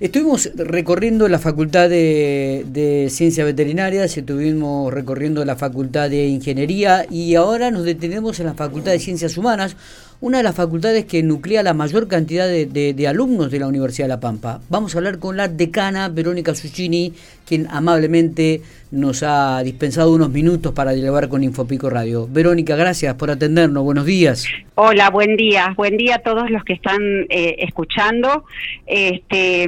Estuvimos recorriendo la Facultad de, Ciencias Veterinarias, estuvimos recorriendo la Facultad de Ingeniería y ahora nos detenemos en la Facultad de Ciencias Humanas, una de las facultades que nuclea la mayor cantidad de, de, alumnos de la Universidad de La Pampa. Vamos a hablar con la decana Verónica Succini, quien amablemente nos ha dispensado unos minutos para dialogar con Infopico Radio. Verónica, gracias por atendernos. Buenos días. Hola, buen día. Buen día a todos los que están eh, escuchando. Este,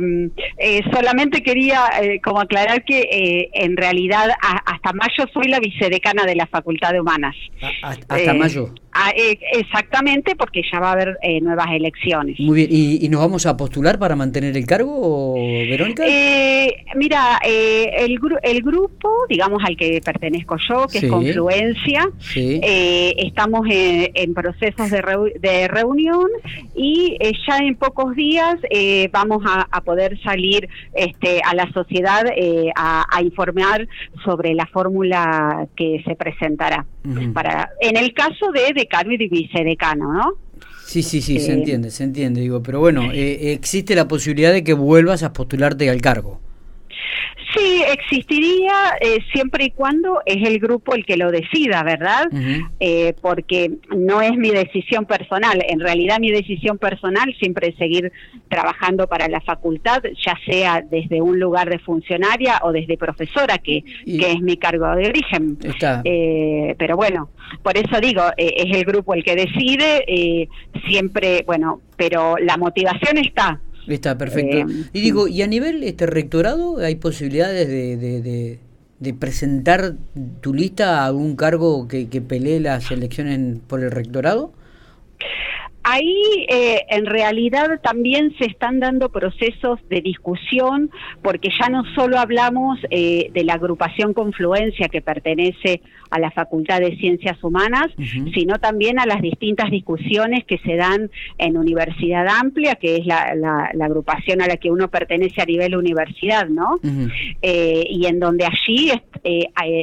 eh, solamente quería eh, como aclarar que en realidad hasta mayo soy la vicedecana de la Facultad de Humanas. ¿Hasta mayo? Exactamente, porque ya va a haber nuevas elecciones. Muy bien. ¿Y, nos vamos a postular para mantener el cargo, Verónica? mira, el, el grupo digamos, al que pertenezco yo, que es Confluencia. Eh, estamos en, procesos de, reunión y eh, ya en pocos días eh, vamos a, poder salir este, a la sociedad a, informar sobre la fórmula que se presentará. para En el caso de decano y vicedecano, ¿no? Sí, sí, sí, se entiende, se entiende, digo, pero bueno, existe la posibilidad de que vuelvas a postularte al cargo. Sí, existiría eh, siempre y cuando es el grupo el que lo decida, ¿verdad? Eh, porque no es mi decisión personal. En realidad mi decisión personal siempre es seguir trabajando para la facultad, ya sea desde un lugar de funcionaria o desde profesora, que, que es mi cargo de origen. Eh, pero bueno, por eso digo, es el grupo el que decide, siempre, bueno, pero la motivación está. Está perfecto. Eh, y digo, ¿y a nivel este rectorado hay posibilidades de, de, de, presentar tu lista a algún cargo que, que pelee las elecciones por el rectorado? Ahí eh, en realidad también se están dando procesos de discusión porque ya no solo hablamos eh, de la agrupación Confluencia que pertenece a la Facultad de Ciencias Humanas, sino también a las distintas discusiones que se dan en Universidad Amplia, que es la, agrupación a la que uno pertenece a nivel universidad, ¿no? Eh, y en donde allí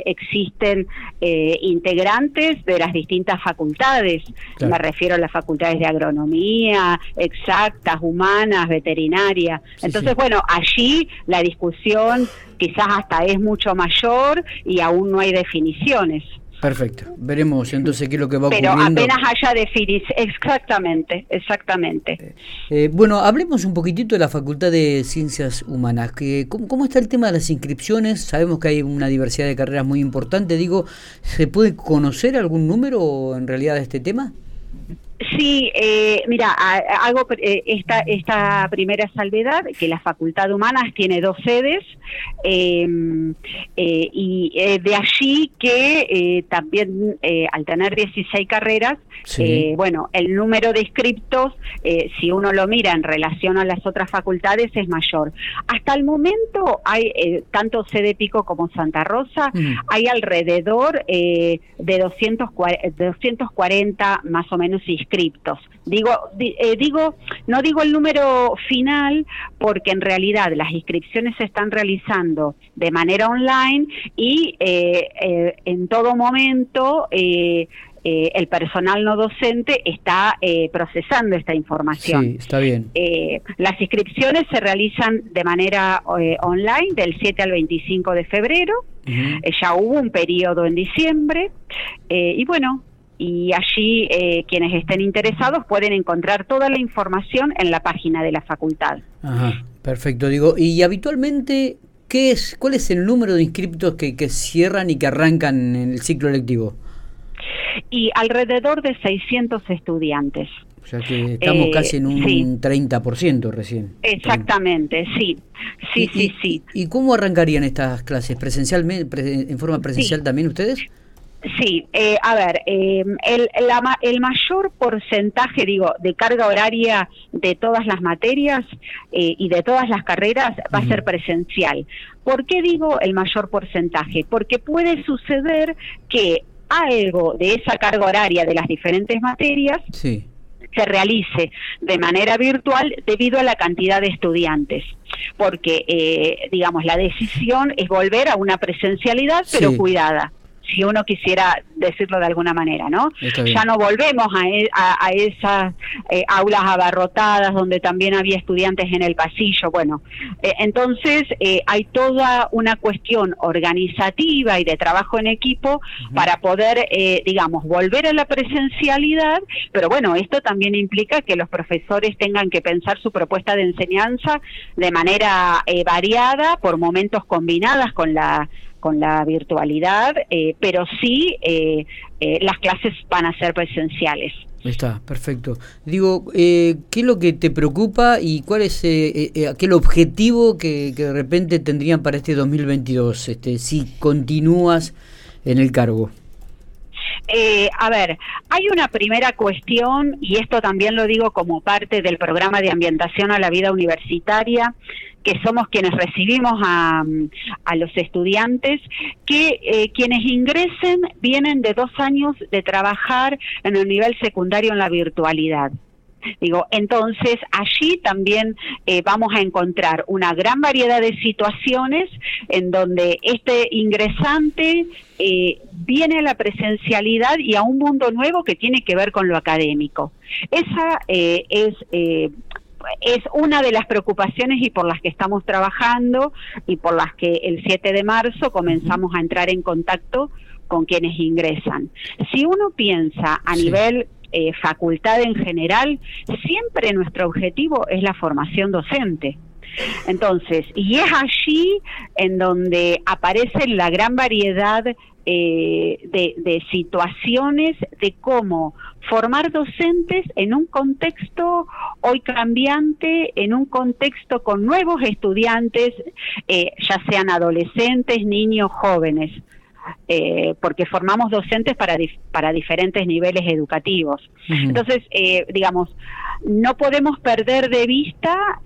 existen integrantes de las distintas facultades, me refiero a las facultades de agronomía, exactas, humanas, veterinaria. Entonces, bueno, allí la discusión quizás hasta es mucho mayor y aún no hay definiciones. Perfecto. Veremos entonces qué es lo que va Pero ocurriendo. Pero apenas haya definición. Exactamente, exactamente. Eh, eh, bueno, hablemos un poquitito de la Facultad de Ciencias Humanas. Que, ¿cómo, ¿Cómo está el tema de las inscripciones? Sabemos que hay una diversidad de carreras muy importante. Digo, ¿se puede conocer algún número en realidad de este tema? Sí, eh, mira, hago eh, esta, esta primera salvedad, que la Facultad de Humanas tiene dos sedes, em, eh, y de allí que también al tener 16 carreras, bueno, el número de inscriptos, si uno lo mira en relación a las otras facultades, es mayor. Hasta el momento hay, tanto sede Pico como Santa Rosa, mm. hay alrededor de 240, 240 más o menos Digo, eh, digo, no digo el número final porque en realidad las inscripciones se están realizando de manera online y eh, eh, en todo momento el personal no docente está procesando esta información. Sí, está bien. las inscripciones se realizan de manera online del 7 al 25 de febrero. ya hubo un periodo en diciembre. y bueno, y allí eh, quienes estén interesados pueden encontrar toda la información en la página de la facultad. Ajá, perfecto. Digo, y habitualmente, ¿qué es, ¿cuál es el número de inscriptos que, que cierran y que arrancan en el ciclo lectivo? Y alrededor de 600 estudiantes. O sea que estamos casi en un 30% recién. Exactamente, sí. Sí, sí, sí. ¿Y cómo arrancarían estas clases? ¿Presencialmente, en forma presencial también ustedes? Sí, eh, a ver, eh, el, el, mayor porcentaje, digo, de carga horaria de todas las materias eh, y de todas las carreras va a ser presencial. ¿Por qué digo el mayor porcentaje? Porque puede suceder que algo de esa carga horaria de las diferentes materias se realice de manera virtual debido a la cantidad de estudiantes. Porque, digamos, la decisión es volver a una presencialidad, pero cuidada. Si uno quisiera decirlo de alguna manera, ¿no? Ya no volvemos a, e, a, esas eh, aulas abarrotadas donde también había estudiantes en el pasillo. Bueno, eh, entonces eh, hay toda una cuestión organizativa y de trabajo en equipo para poder, digamos, volver a la presencialidad, pero bueno, esto también implica que los profesores tengan que pensar su propuesta de enseñanza de manera variada, por momentos combinadas con la con la virtualidad, eh, pero sí eh, eh, las clases van a ser presenciales. Está, perfecto. Digo, ¿qué es lo que te preocupa y cuál es aquel objetivo que, de repente tendrían para este 2022, este, si continúas en el cargo? A ver, hay una primera cuestión, y esto también lo digo como parte del programa de ambientación a la vida universitaria, que somos quienes recibimos a, los estudiantes, que eh, quienes ingresen vienen de dos años de trabajar en el nivel secundario en la virtualidad. Digo, entonces allí también eh, vamos a encontrar una gran variedad de situaciones en donde este ingresante eh, viene a la presencialidad y a un mundo nuevo que tiene que ver con lo académico. Esa es es una de las preocupaciones y por las que estamos trabajando y por las que el 7 de marzo comenzamos a entrar en contacto con quienes ingresan. Si uno piensa a nivel eh, facultad en general, siempre nuestro objetivo es la formación docente. Entonces, y es allí en donde aparece la gran variedad eh, de, situaciones de cómo formar docentes en un contexto hoy cambiante, en un contexto con nuevos estudiantes, eh, ya sean adolescentes, niños, jóvenes. Eh, porque formamos docentes para, para diferentes niveles educativos. Entonces, digamos, no podemos perder de vista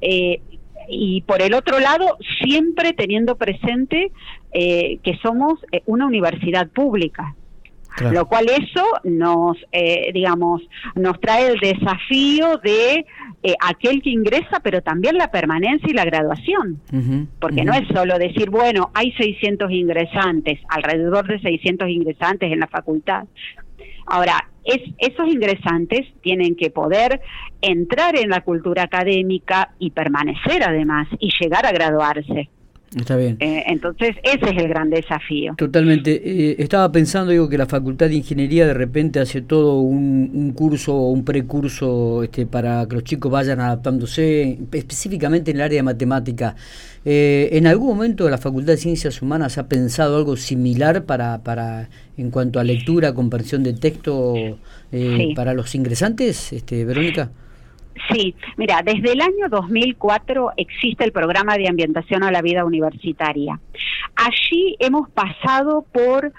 y por el otro lado, siempre teniendo presente eh, que somos eh, una universidad pública. Lo cual eso nos, eh, digamos, nos trae el desafío de aquel que ingresa, pero también la permanencia y la graduación. Porque no es solo decir, bueno, hay 600 ingresantes, alrededor de 600 ingresantes en la facultad. Ahora, es, esos ingresantes tienen que poder entrar en la cultura académica y permanecer además y llegar a graduarse. Está bien. Eh, entonces, ese es el gran desafío. Totalmente. Eh, estaba pensando, digo, que la Facultad de Ingeniería de repente hace todo un, curso o un precurso este, para que los chicos vayan adaptándose, específicamente en el área de matemática. Eh, ¿En algún momento la Facultad de Ciencias Humanas ha pensado algo similar para, para en cuanto a lectura, comprensión de texto para los ingresantes, este, Verónica? Sí, mira, desde el año 2004 existe el programa de ambientación a la vida universitaria. Allí hemos pasado por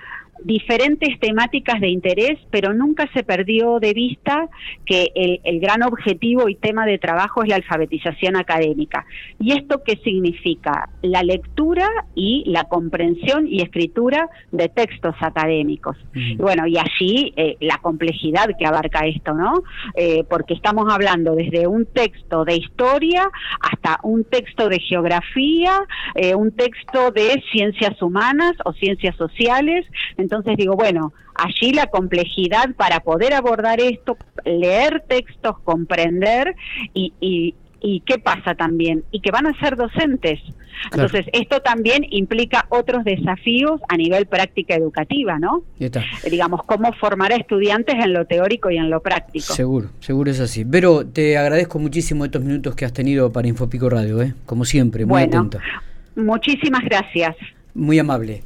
diferentes temáticas de interés, pero nunca se perdió de vista que el, gran objetivo y tema de trabajo es la alfabetización académica. ¿Y esto qué significa? La lectura y la comprensión y escritura de textos académicos. Bueno, y allí eh, la complejidad que abarca esto, ¿no? Eh, porque estamos hablando desde un texto de historia hasta un texto de geografía, eh, un texto de ciencias humanas o ciencias sociales, entonces digo, bueno, allí la complejidad para poder abordar esto, leer textos, comprender y, y, qué pasa también, y que van a ser docentes. Entonces, esto también implica otros desafíos a nivel práctica educativa, ¿no? Digamos, cómo formar a estudiantes en lo teórico y en lo práctico. Seguro, seguro es así. Pero te agradezco muchísimo estos minutos que has tenido para Infopico Radio, ¿eh? Como siempre, muy bueno, Muchísimas gracias. Muy amable.